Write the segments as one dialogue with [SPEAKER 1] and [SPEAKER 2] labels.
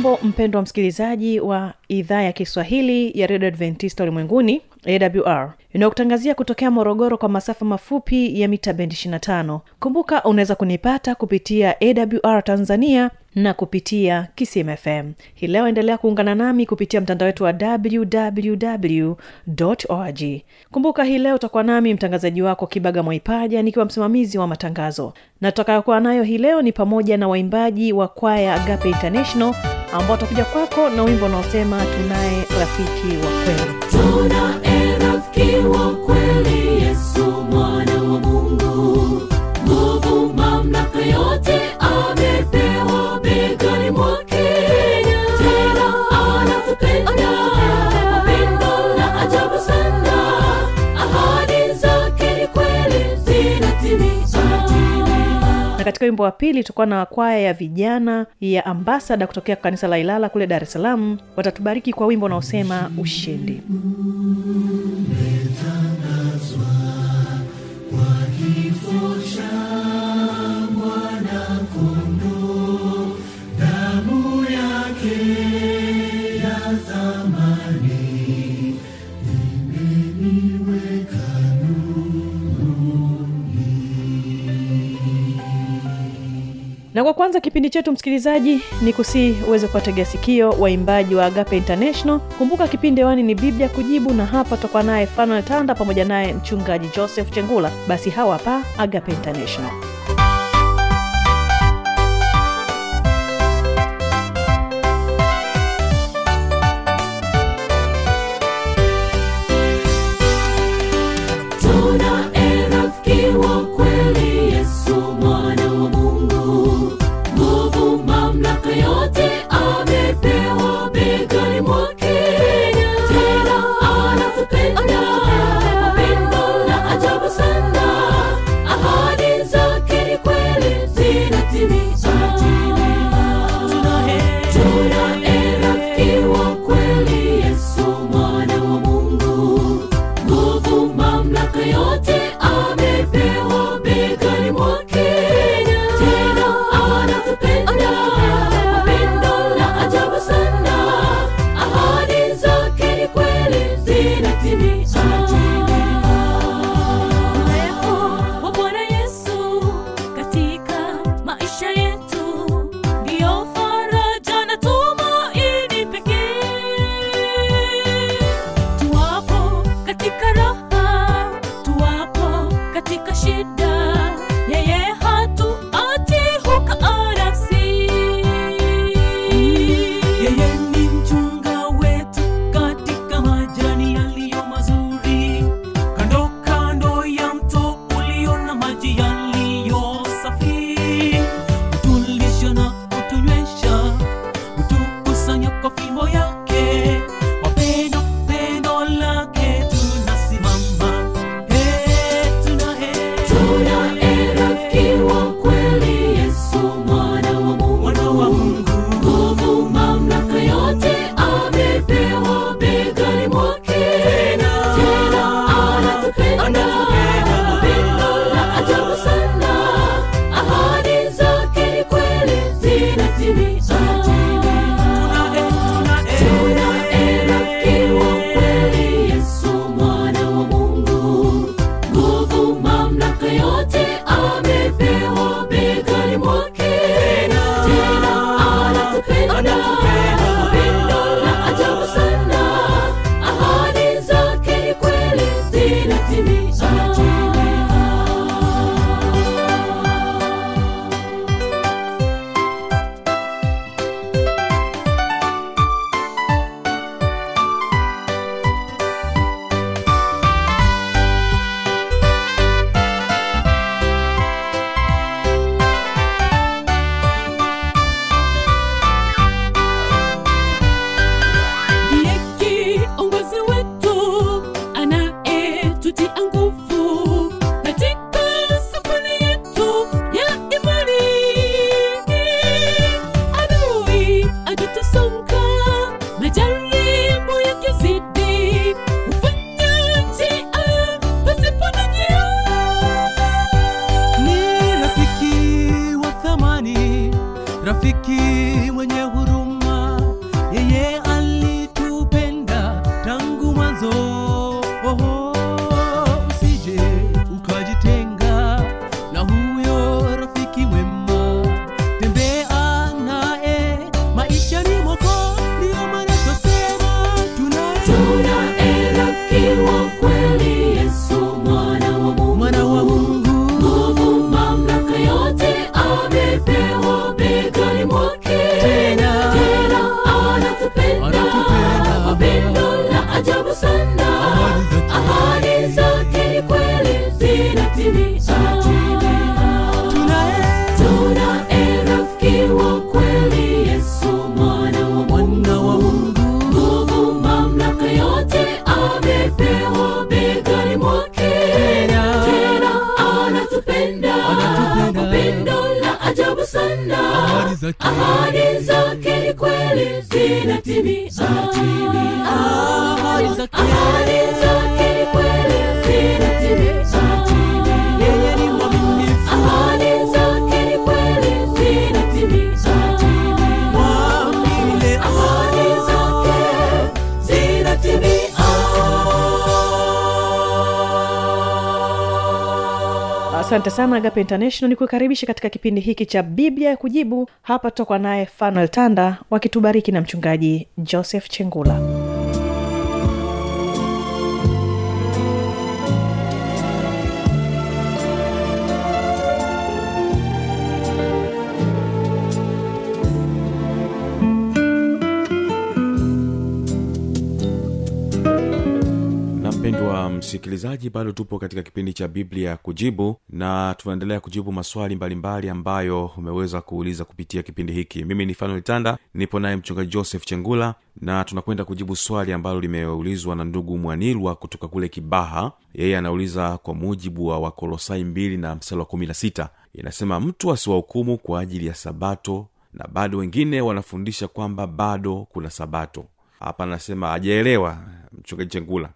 [SPEAKER 1] hujambo mpendwa msikilizaji wa idhaa ya kiswahili ya redio adventista ulimwenguni awr inayokutangazia kutokea morogoro kwa masafa mafupi ya mita bendi 25 kumbuka unaweza kunipata kupitia awr tanzania na kupitia kismfm hii leo endelea kuungana nami kupitia mtandao wetu wa www org. Kumbuka hii leo utakuwa nami mtangazaji wako kibaga mwaipaja nikiwa msimamizi wa matangazo. Na tutakayokuwa nayo hii leo ni pamoja na waimbaji wa kwaya agape international ambao watakuja kwako na wimbo unaosema tunaye rafiki wa kweli
[SPEAKER 2] tunaye wa kweli yesu mwana
[SPEAKER 1] katika wimbo wa pili tutakuwa na kwaya ya vijana ya ambasada kutokea kanisa la ilala kule dar es salaam. Watatubariki kwa wimbo unaosema ushindi na kwa kwanza kipindi chetu msikilizaji ni kusii uweze kuwategea sikio waimbaji wa agape international. Kumbuka kipindi hewani ni biblia kujibu na hapa tutakuwa naye fanuel tanda pamoja naye mchungaji joseph chengula. Basi hawa hapa agape international asante sana agape international ni kukaribisha katika kipindi hiki cha biblia ya kujibu. Hapa tutakuwa naye fanuel tanda wakitubariki na mchungaji joseph chengula
[SPEAKER 3] mpendwa msikilizaji bado tupo katika kipindi cha biblia kujibu na tunaendelea kujibu maswali mbalimbali ambayo umeweza kuuliza kupitia kipindi hiki. Mimi ni fanuel tanda nipo naye mchungaji joseph chengula na tunakwenda kujibu swali ambalo limeulizwa na ndugu mwanilwa kutoka kule kibaha. Yeye anauliza kwa mujibu wa wakolosai mbili na msala wa kumi na sita inasema mtu asiwahukumu kwa ajili ya sabato na bado wengine wanafundisha kwamba bado kuna sabato hapa anasema ajaelewa mchungaji chengula.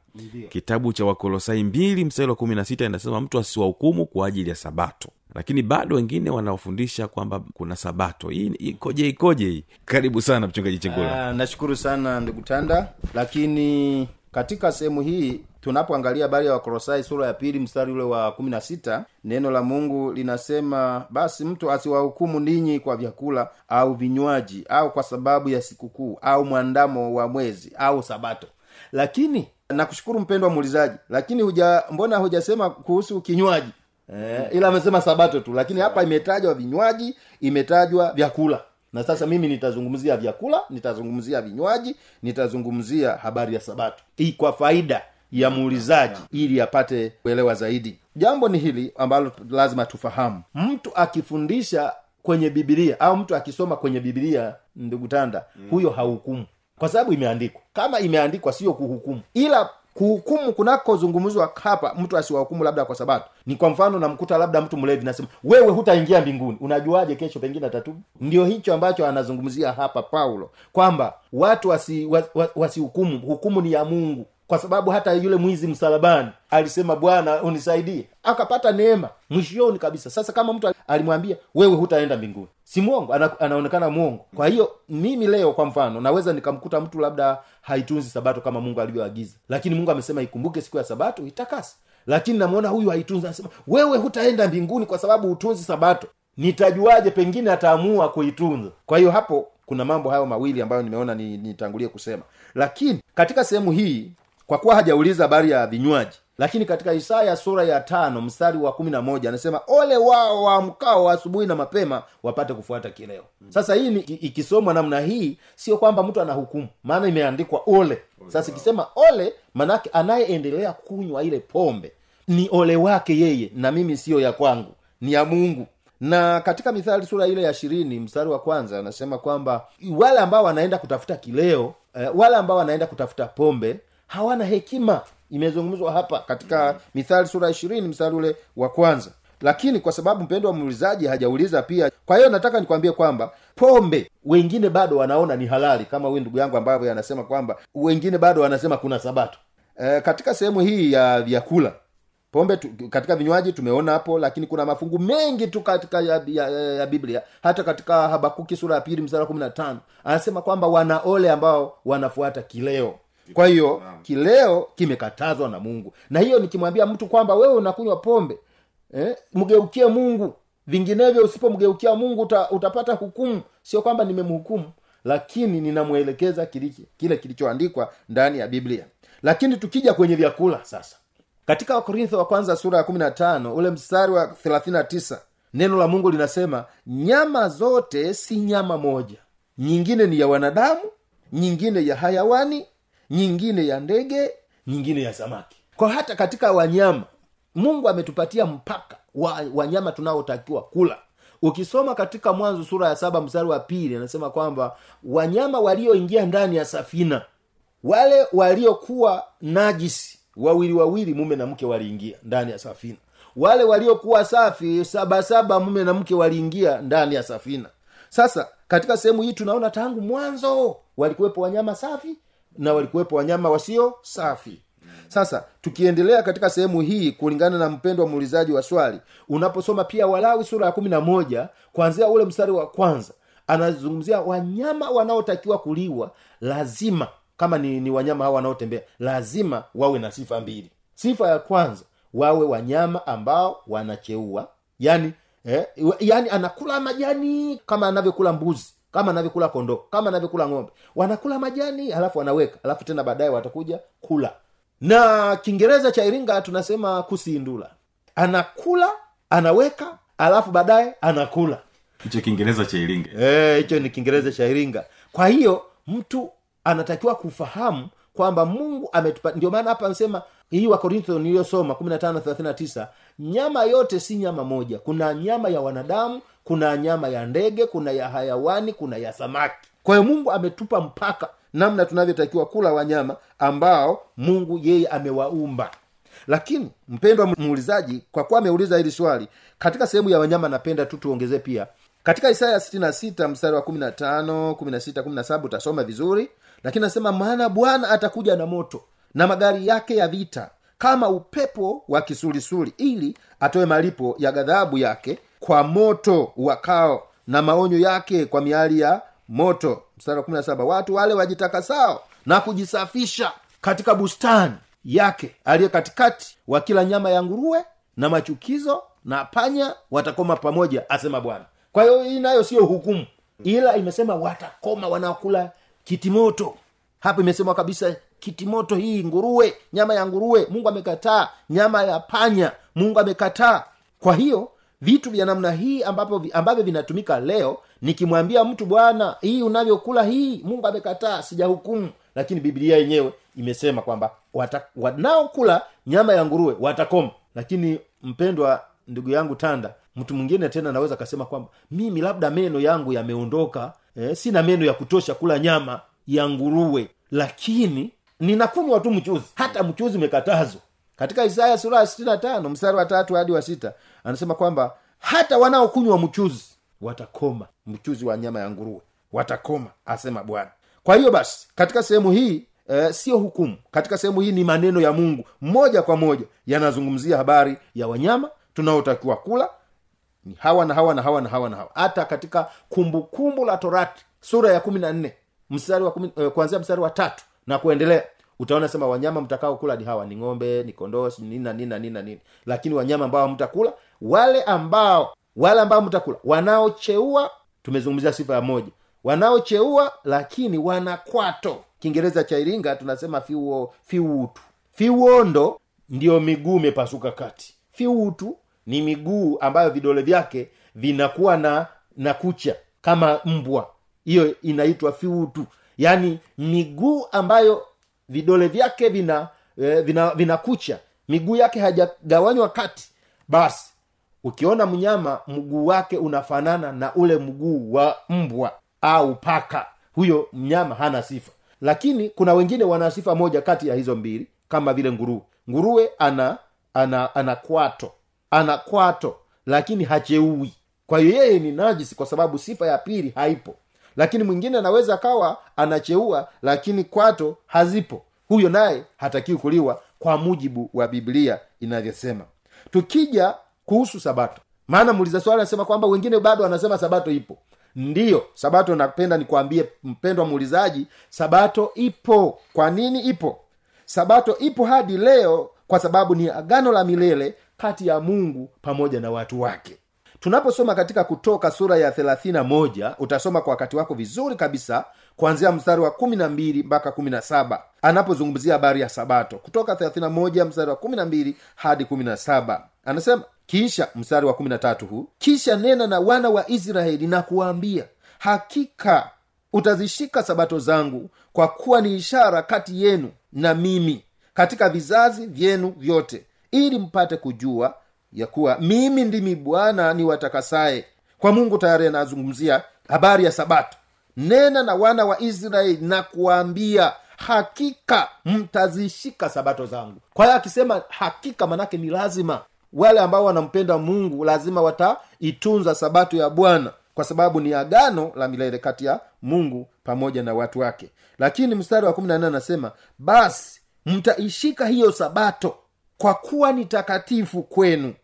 [SPEAKER 3] Kitabu cha wakolosai mbili mstari wa kumi na sita inasema mtu asiwahukumu kwa ajili ya sabato. Lakini bado wengine wanaofundisha kwamba kuna sabato. Hii ikoje ikoje hii? Karibu sana mchungaji chengula.
[SPEAKER 4] Ah, nashukuru sana ndugu tanda. Lakini katika sehemu hii tunapoangalia habari ya wakolosai sura ya pili mstari ule wa kumi na sita neno la mungu linasema basi mtu asiwahukumu ninyi kwa vyakula au vinywaji au kwa sababu ya sikukuu au mwandamo wa mwezi au sabato. Lakini nakushukuru mpendwa muulizaji lakini huja mbona hujasema kuhusu kinywaji? Eh, ila amesema sabato tu lakini hapa imetajwa vinywaji imetajwa vyakula na sasa mimi nitazungumzia vyakula nitazungumzia vinywaji nitazungumzia habari ya sabato. Hii kwa faida ya muulizaji ili apate kuelewa zaidi. Jambo ni hili ambalo lazima tufahamu. Mtu akifundisha kwenye bibilia au mtu akisoma kwenye bibilia ndugu tanda huyo hahukumu. Kwa sababu imeandikwa. Kama imeandikwa sio kuhukumu. Ila kuhukumu kunakozungumzwa hapa mtu asiwahukumu labda kwa sabato. Ni kwa mfano namkuta labda mtu mlevi nasema wewe hutaingia mbinguni. Unajuaje kesho pengine atatubu ndio hicho ambacho anazungumzia hapa paulo kwamba watu wasihukumu wasi, wasi wasihukumu. hukumu ni ya mungu kwa sababu hata yule mwizi msalabani alisema bwana unisaidie. Akapata neema mwishoni kabisa. Sasa kama mtu alimwambia wewe hutaenda mbinguni. Si mwongo ana, anaonekana mwongo. Kwa hiyo mimi leo kwa mfano naweza nikamkuta mtu labda haitunzi sabato kama mungu alivyoagiza. Lakini mungu amesema ikumbuke siku ya sabato itakasi lakini namwona huyu haitunzi anasema wewe hutaenda mbinguni kwa sababu hutunzi sabato. Nitajuaje pengine ataamua kuitunza? Kwa hiyo hapo kuna mambo hayo mawili ambayo nimeona ni- kusema. Lakini katika sehemu hii kwa kuwa hajauliza habari ya vinywaji. Lakini katika isaya sura ya tano mstari wa kumi na moja anasema ole wao waamkao asubuhi na mapema wapate kufuata kileo. Sasa hii ikisomwa namna hii sio kwamba mtu anahukumu maana imeandikwa ole. Sasa ikisema ole manake anayeendelea kunywa ile pombe ni ole wake yeye na mimi siyo ya kwangu ni ya mungu. Na katika mithali sura ile ya ishirini mstari wa kwanza anasema kwamba wale ambao wanaenda kutafuta kileo eh, wale ambao wanaenda kutafuta pombe hawana hekima. Imezungumzwa hapa katika mithali sura ishirini mstari ule wa kwanza. Lakini kwa sababu mpendo wa muulizaji hajauliza pia kwa hiyo nataka nikwambie kwamba pombe wengine bado wanaona ni halali kama huyu ndugu yangu ambavyo anasema kwamba wengine bado wanasema kuna sabato. E, katika sehemu hii ya vyakula pombe tu, katika vinywaji tumeona hapo lakini kuna mafungu mengi tu katika ya, ya, ya, ya biblia. Hata katika habakuki sura ya pili msara kumi na tano anasema kwamba wanaole ambao wanafuata kileo kwa hiyo kileo kimekatazwa na mungu. Na hiyo nikimwambia mtu kwamba wewe unakunywa pombe eh, mgeukie mungu. Vinginevyo usipomgeukia mungu uta, utapata hukumu. Sio kwamba nimemhukumu lakini ninamwelekeza kile kile kilichoandikwa ndani ya biblia. Lakini tukija kwenye vyakula sasa. Katika wakorintho wa kwanza sura ya 15 ule mstari wa 39 neno la mungu linasema nyama zote si nyama moja. Nyingine ni ya wanadamu nyingine ya hayawani nyingine ya ndege nyingine ya samaki. Kwa hata katika wanyama mungu ametupatia mpaka wa wanyama tunaotakiwa kula. Ukisoma katika mwanzo sura ya saba mstari wa pili anasema kwamba wanyama walioingia ndani ya safina wale waliokuwa najisi wawili wawili mume na mke waliingia ndani ya safina. Wale waliokuwa safi sabasaba mume na mke waliingia ndani ya safina. Sasa katika sehemu hii tunaona tangu mwanzo walikuwepo wanyama safi na walikuwepo wanyama wasio safi. Sasa tukiendelea katika sehemu hii kulingana na mpendo wa muulizaji wa swali unaposoma pia walawi sura ya kumi na moja kuanzia ule mstari wa kwanza anazungumzia wanyama wanaotakiwa kuliwa lazima kama ni, ni wanyama hao wanaotembea lazima wawe na sifa mbili. Sifa ya kwanza wawe wanyama ambao wanacheua yani eh, yani anakula majani kama anavyokula mbuzi kama anavyokula kondoo kama anavyokula ng'ombe. Wanakula majani alafu wanaweka. Alafu tena baadaye watakuja kula. Na kiingereza cha iringa tunasema kusindula. Anakula anaweka alafu baadaye anakula.
[SPEAKER 5] Hicho kiingereza cha
[SPEAKER 4] iringa. Hicho e, ni kiingereza cha iringa. Kwa hiyo mtu anatakiwa kufahamu kwamba mungu ametupa ndio maana hapa anasema hii wakorintho niliyosoma 1539 nyama yote si nyama moja. Kuna nyama ya wanadamu kuna nyama ya ndege kuna ya hayawani kuna ya samaki. Kwa hiyo mungu ametupa mpaka namna tunavyotakiwa kula wanyama ambao mungu yeye amewaumba. Lakini mpendwa muulizaji kwa kuwa ameuliza hili swali katika sehemu ya wanyama napenda tu tuongezee pia. Katika isaya 66 mstari wa 15 16 17 utasoma vizuri. Lakini anasema maana bwana atakuja na moto na magari yake ya vita kama upepo wa kisulisuli ili atoe malipo ya ghadhabu yake kwa moto wakao na maonyo yake kwa miali ya moto. Mstari wa 17 watu wale wajitakasao na kujisafisha katika bustani yake aliye katikati wa kila nyama ya nguruwe na machukizo na panya watakoma pamoja asema bwana. Kwa hiyo hii nayo siyo hukumu ila imesema watakoma wanaokula kitimoto. Hapa imesema kabisa kitimoto hii nguruwe nyama ya nguruwe mungu amekataa nyama ya panya mungu amekataa. Kwa hiyo vitu vya namna hii ambapo ambavyo vinatumika leo nikimwambia mtu bwana hii unavyokula hii mungu amekataa sijahukumu. Lakini biblia yenyewe imesema kwamba wanaokula nyama ya nguruwe watakoma. Lakini mpendwa ndugu yangu tanda mtu mwingine tena anaweza akasema kwamba mimi labda meno yangu yameondoka eh, sina meno ya kutosha kula nyama ya nguruwe. Lakini ninakunywa tu mchuzi. Hata mchuzi umekatazwa. Katika isaya sura ya sitini tano mstari wa tatu hadi wa sita anasema kwamba hata wanaokunywa mchuzi watakoma. Mchuzi wa nyama ya nguruwe watakoma asema bwana. Kwa hiyo basi katika sehemu hii e, sio hukumu. Katika sehemu hii ni maneno ya mungu. Moja kwa moja yanazungumzia habari ya wanyama tunaotakiwa kula. Ni hawa na hawa na hawa na hawa na hawa. Hata katika kumbukumbu kumbu la torati sura ya kumi na nne mstari wa eh, kuanzia mstari wa tatu na kuendelea. Utaona sema wanyama mtakao kula ni hawa ni ng'ombe ni kondoo nini na nini nini lakini wanyama ambao mtakula wale ambao wale ambao mtakula wanaocheua tumezungumzia sifa ya moja. Wanaocheua lakini wanakwato kiingereza cha iringa tunasema fiuo fiutu fiuondo ndiyo miguu imepasuka kati. Fiutu ni miguu ambayo vidole vyake vinakuwa na na kucha kama mbwa. Hiyo inaitwa fiutu yaani miguu ambayo vidole vyake vina eh, vina, vina miguu yake hajagawanywa kati basi ukiona mnyama mguu wake unafanana na ule mguu wa mbwa au paka huyo mnyama hana sifa. Lakini kuna wengine wana sifa moja kati ya hizo mbili kama vile nguruwe. Nguruwe ana ana ana kwato ana kwato lakini hacheui kwa hiyo yeye ni najisi kwa sababu sifa ya pili haipo lakini mwingine anaweza akawa anacheua lakini kwato hazipo. Huyo naye hatakiwi kuliwa kwa mujibu wa biblia inavyosema. Tukija kuhusu sabato maana muuliza swali anasema kwamba wengine bado wanasema sabato ipo. Ndiyo sabato napenda nikwambie mpendwa muulizaji sabato ipo. Kwa nini ipo? Sabato ipo hadi leo kwa sababu ni agano la milele kati ya mungu pamoja na watu wake tunaposoma katika kutoka sura ya 31 utasoma kwa wakati wako vizuri kabisa kuanzia mstari wa 12 mpaka 17 anapozungumzia habari ya sabato. Kutoka 31 mstari wa 12 hadi 17 anasema kisha mstari wa 13 huu kisha nena na wana wa israeli na kuwaambia hakika utazishika sabato zangu kwa kuwa ni ishara kati yenu na mimi katika vizazi vyenu vyote ili mpate kujua ya kuwa mimi ndimi bwana ni watakasaye kwa mungu tayari anazungumzia habari ya sabato. Nena na wana wa israeli na kuwaambia hakika mtazishika sabato zangu. Kwa hiyo akisema hakika manake ni lazima. Wale ambao wanampenda mungu lazima wataitunza sabato ya bwana kwa sababu ni agano la milele kati ya mungu pamoja na watu wake. Lakini mstari wa 14 anasema basi mtaishika hiyo sabato kwa kuwa ni takatifu kwenu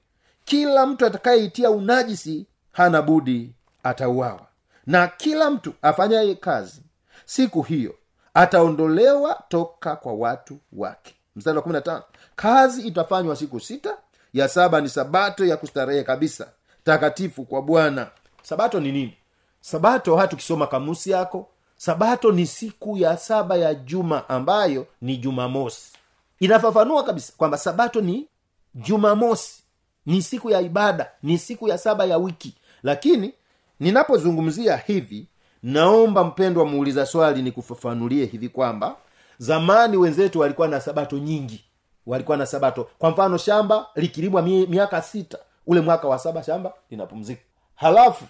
[SPEAKER 4] kila mtu atakayeitia unajisi hana budi atauawa. Na kila mtu afanyaye kazi siku hiyo ataondolewa toka kwa watu wake. Mstari wa 15 kazi itafanywa siku sita ya saba ni sabato ya kustarehe kabisa takatifu kwa bwana. Sabato ni nini? Sabato hata ukisoma kamusi yako. Sabato ni siku ya saba ya juma ambayo ni jumamosi. Inafafanua kabisa kwamba sabato ni jumamosi ni siku ya ibada ni siku ya saba ya wiki. Lakini ninapozungumzia hivi naomba mpendwa muuliza swali nikufafanulie hivi kwamba zamani wenzetu walikuwa na sabato nyingi. Walikuwa na sabato. Kwa mfano shamba likilimwa miaka sita. Ule mwaka wa saba shamba linapumzika. Halafu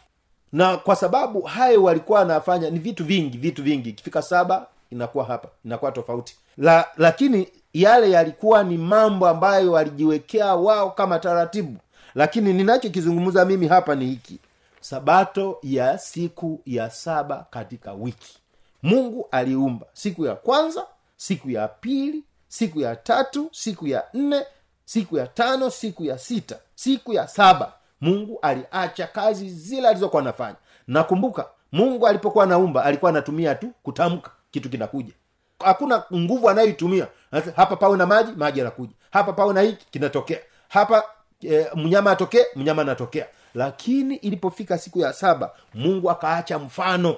[SPEAKER 4] na kwa sababu hayo walikuwa anafanya ni vitu vingi vitu vingi. Ikifika saba inakuwa hapa inakuwa tofauti. La lakini yale yalikuwa ni mambo ambayo walijiwekea wao kama taratibu. Lakini ninachokizungumza mimi hapa ni hiki. Sabato ya siku ya saba katika wiki. Mungu aliumba. Siku ya kwanza siku ya pili siku ya tatu siku ya nne siku ya tano siku ya sita siku ya saba. Mungu aliacha kazi zile alizokuwa anafanya. Nakumbuka mungu alipokuwa anaumba alikuwa anatumia tu kutamka. Kitu kinakuja hakuna nguvu anayoitumia. Hapa pawe na maji maji yanakuja. Hapa pawe na hiki kinatokea. Hapa e, mnyama atokee mnyama anatokea. Lakini ilipofika siku ya saba mungu akaacha mfano.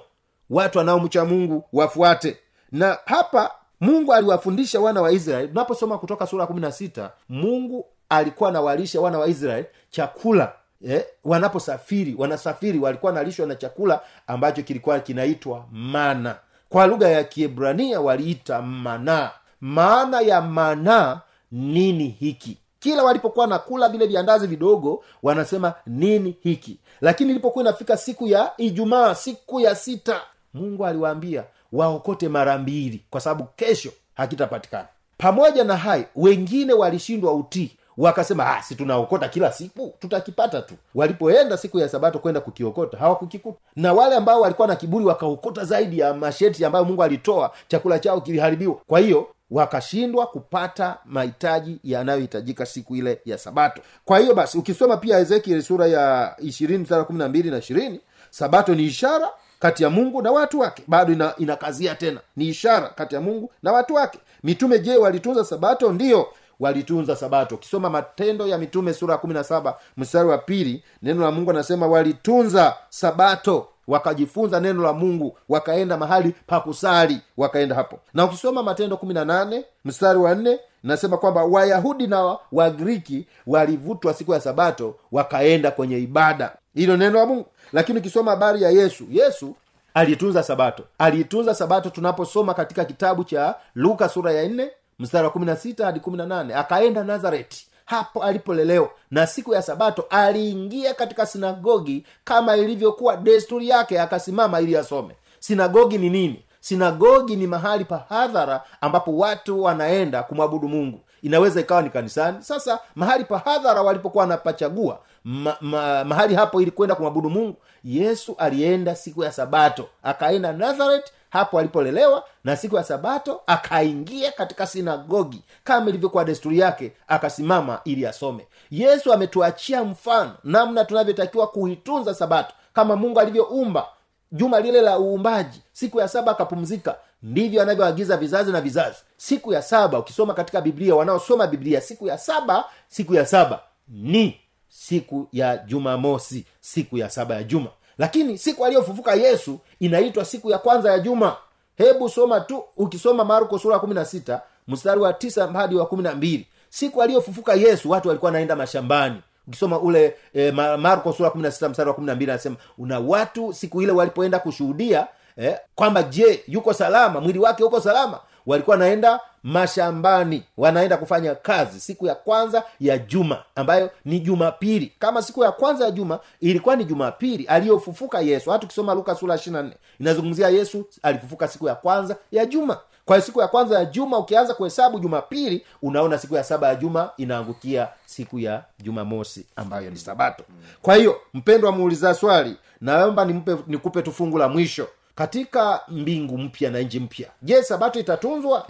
[SPEAKER 4] Watu wanaomcha mungu wafuate. Na hapa mungu aliwafundisha wana wa israeli. Unaposoma kutoka sura kumi na sita mungu alikuwa anawalisha wana wa israeli chakula. Eh, wanaposafiri wanasafiri walikuwa nalishwa na chakula ambacho kilikuwa kinaitwa mana kwa lugha ya kiebrania waliita manaa maana ya manaa nini hiki? Kila walipokuwa nakula vile viandazi vidogo wanasema nini hiki? Lakini ilipokuwa inafika siku ya ijumaa siku ya sita mungu aliwaambia waokote mara mbili kwa sababu kesho hakitapatikana. Pamoja na hayo wengine walishindwa utii wakasema ah, si tunaokota kila siku? Tutakipata tu. Walipoenda siku ya sabato kwenda kukiokota hawakukikuta. Na wale ambao walikuwa na kiburi wakaokota zaidi ya masheti ambayo mungu alitoa chakula chao kiliharibiwa. Kwa hiyo wakashindwa kupata mahitaji yanayohitajika siku ile ya sabato. Kwa hiyo basi ukisoma pia ezekiel sura ya ishirini msara kumi na mbili na ishirini sabato ni ishara kati ya mungu na watu wake. Bado ina, inakazia tena. Ni ishara kati ya mungu na watu wake. Mitume je walitunza sabato? Ndiyo walitunza sabato. Ukisoma matendo ya mitume sura ya kumi na saba mstari wa pili neno la mungu anasema walitunza sabato wakajifunza neno la mungu wakaenda mahali pa kusali wakaenda hapo. Na ukisoma matendo kumi na nane mstari wa nne nasema kwamba wayahudi na wagriki walivutwa siku ya sabato wakaenda kwenye ibada. Hilo neno la mungu. Lakini ukisoma habari ya yesu yesu alitunza sabato. Aliitunza sabato tunaposoma katika kitabu cha luka sura ya nne mstari wa kumi na sita hadi kumi na nane akaenda nazareti hapo alipolelewa. Na siku ya sabato aliingia katika sinagogi kama ilivyokuwa desturi yake akasimama ili asome. Sinagogi ni nini? Sinagogi ni mahali pa hadhara ambapo watu wanaenda kumwabudu mungu. Inaweza ikawa ni kanisani. Sasa mahali pa hadhara walipokuwa wanapachagua ma, ma, mahali hapo ili kwenda kumwabudu mungu yesu alienda siku ya sabato akaenda nazareth hapo alipolelewa na siku ya sabato akaingia katika sinagogi kama ilivyokuwa desturi yake akasimama ili asome. Yesu ametuachia mfano namna tunavyotakiwa kuitunza sabato. Kama mungu alivyoumba juma lile la uumbaji siku ya saba akapumzika ndivyo anavyoagiza vizazi na vizazi. Siku ya saba ukisoma katika biblia wanaosoma biblia siku ya saba siku ya saba ni siku ya jumamosi siku ya saba ya juma lakini siku aliyofufuka yesu inaitwa siku ya kwanza ya juma. Hebu soma tu ukisoma marko sura kumi na sita mstari wa tisa hadi wa kumi na mbili. Siku aliyofufuka yesu watu walikuwa wanaenda mashambani. Ukisoma ule e, marko sura kumi na sita mstari wa kumi na mbili anasema una watu siku ile walipoenda kushuhudia eh, kwamba je yuko salama? Mwili wake uko salama walikuwa wanaenda mashambani wanaenda kufanya kazi siku ya kwanza ya juma ambayo ni jumapili. Kama siku ya kwanza ya juma ilikuwa ni jumapili aliyofufuka yesu. Hata ukisoma luka sura ishiri nne inazungumzia yesu alifufuka siku ya kwanza ya juma. Kwa hiyo siku ya kwanza ya juma ukianza kuhesabu jumapili unaona siku ya saba ya juma inaangukia siku ya jumamosi ambayo ni sabato. Kwa hiyo mpendwa muuliza swali naomba nimpe nikupe tu fungu la mwisho katika mbingu mpya na nji mpya. Je sabato itatunzwa?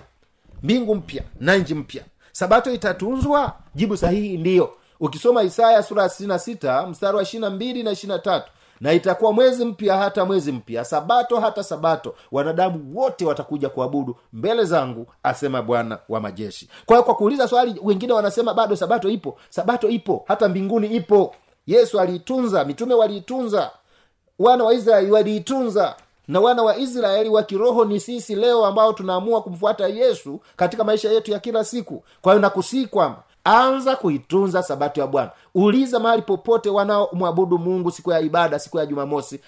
[SPEAKER 4] Mbingu mpya na nji mpya. Sabato itatunzwa? Jibu sahihi ndiyo ukisoma isaya sura ya sitini sita mstari wa ishirina mbili na ishirina tatu na itakuwa mwezi mpya hata mwezi mpya sabato hata sabato wanadamu wote watakuja kuabudu mbele zangu asema bwana wa majeshi. Kwa hiyo kwa kuuliza swali wengine wanasema bado sabato ipo. Sabato ipo hata mbinguni ipo. Yesu aliitunza mitume waliitunza wana wa israeli waliitunza na wana wa israeli wa kiroho ni sisi leo ambao tunaamua kumfuata yesu katika maisha yetu ya kila siku. Kwa hiyo nakusii kwamba anza kuitunza sabato ya bwana. Uliza mahali popote wanaomwabudu mungu siku ya ibada siku ya jumamosi.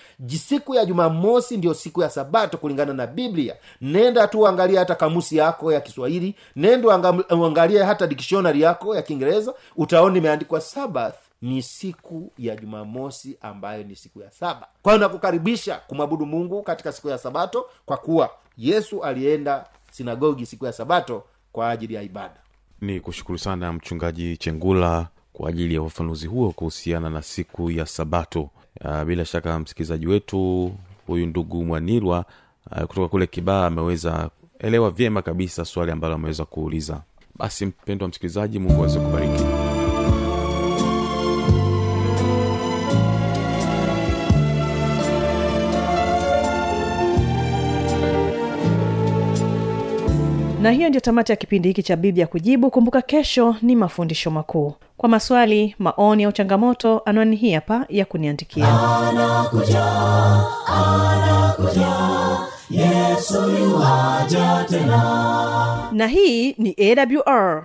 [SPEAKER 4] Siku ya jumamosi ndio siku ya sabato kulingana na biblia. Nenda tu uangalie hata kamusi yako ya kiswahili. Nenda uangalie hata dikshonari yako ya kiingereza. Utaona imeandikwa sabath ni siku ya jumamosi ambayo ni siku ya saba. Kwa hiyo nakukaribisha kumwabudu mungu katika siku ya sabato kwa kuwa yesu alienda sinagogi siku ya sabato kwa ajili ya ibada.
[SPEAKER 3] Ni kushukuru sana mchungaji chengula kwa ajili ya ufafanuzi huo kuhusiana na siku ya sabato. Uh, bila shaka msikilizaji wetu huyu ndugu mwanilwa uh, kutoka kule kibaa ameweza elewa vyema kabisa swali ambalo ameweza kuuliza. Basi mpendwa msikilizaji mungu aweze kubariki
[SPEAKER 1] na hiyo ndio tamati ya kipindi hiki cha biblia kujibu. Kumbuka kesho ni mafundisho makuu. Kwa maswali maoni au changamoto anwani hii hapa ya kuniandikia. Na hii ni awr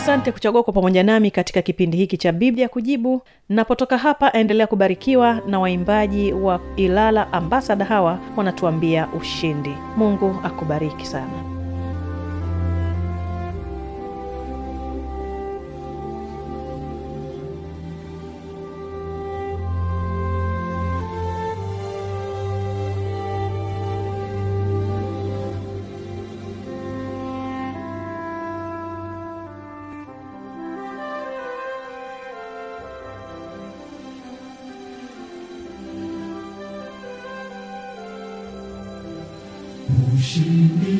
[SPEAKER 1] asante kuchagua kwa pamoja nami katika kipindi hiki cha biblia kujibu. Napotoka hapa endelea kubarikiwa na waimbaji wa ilala ambasada hawa wanatuambia ushindi. Mungu akubariki sana
[SPEAKER 2] ushindi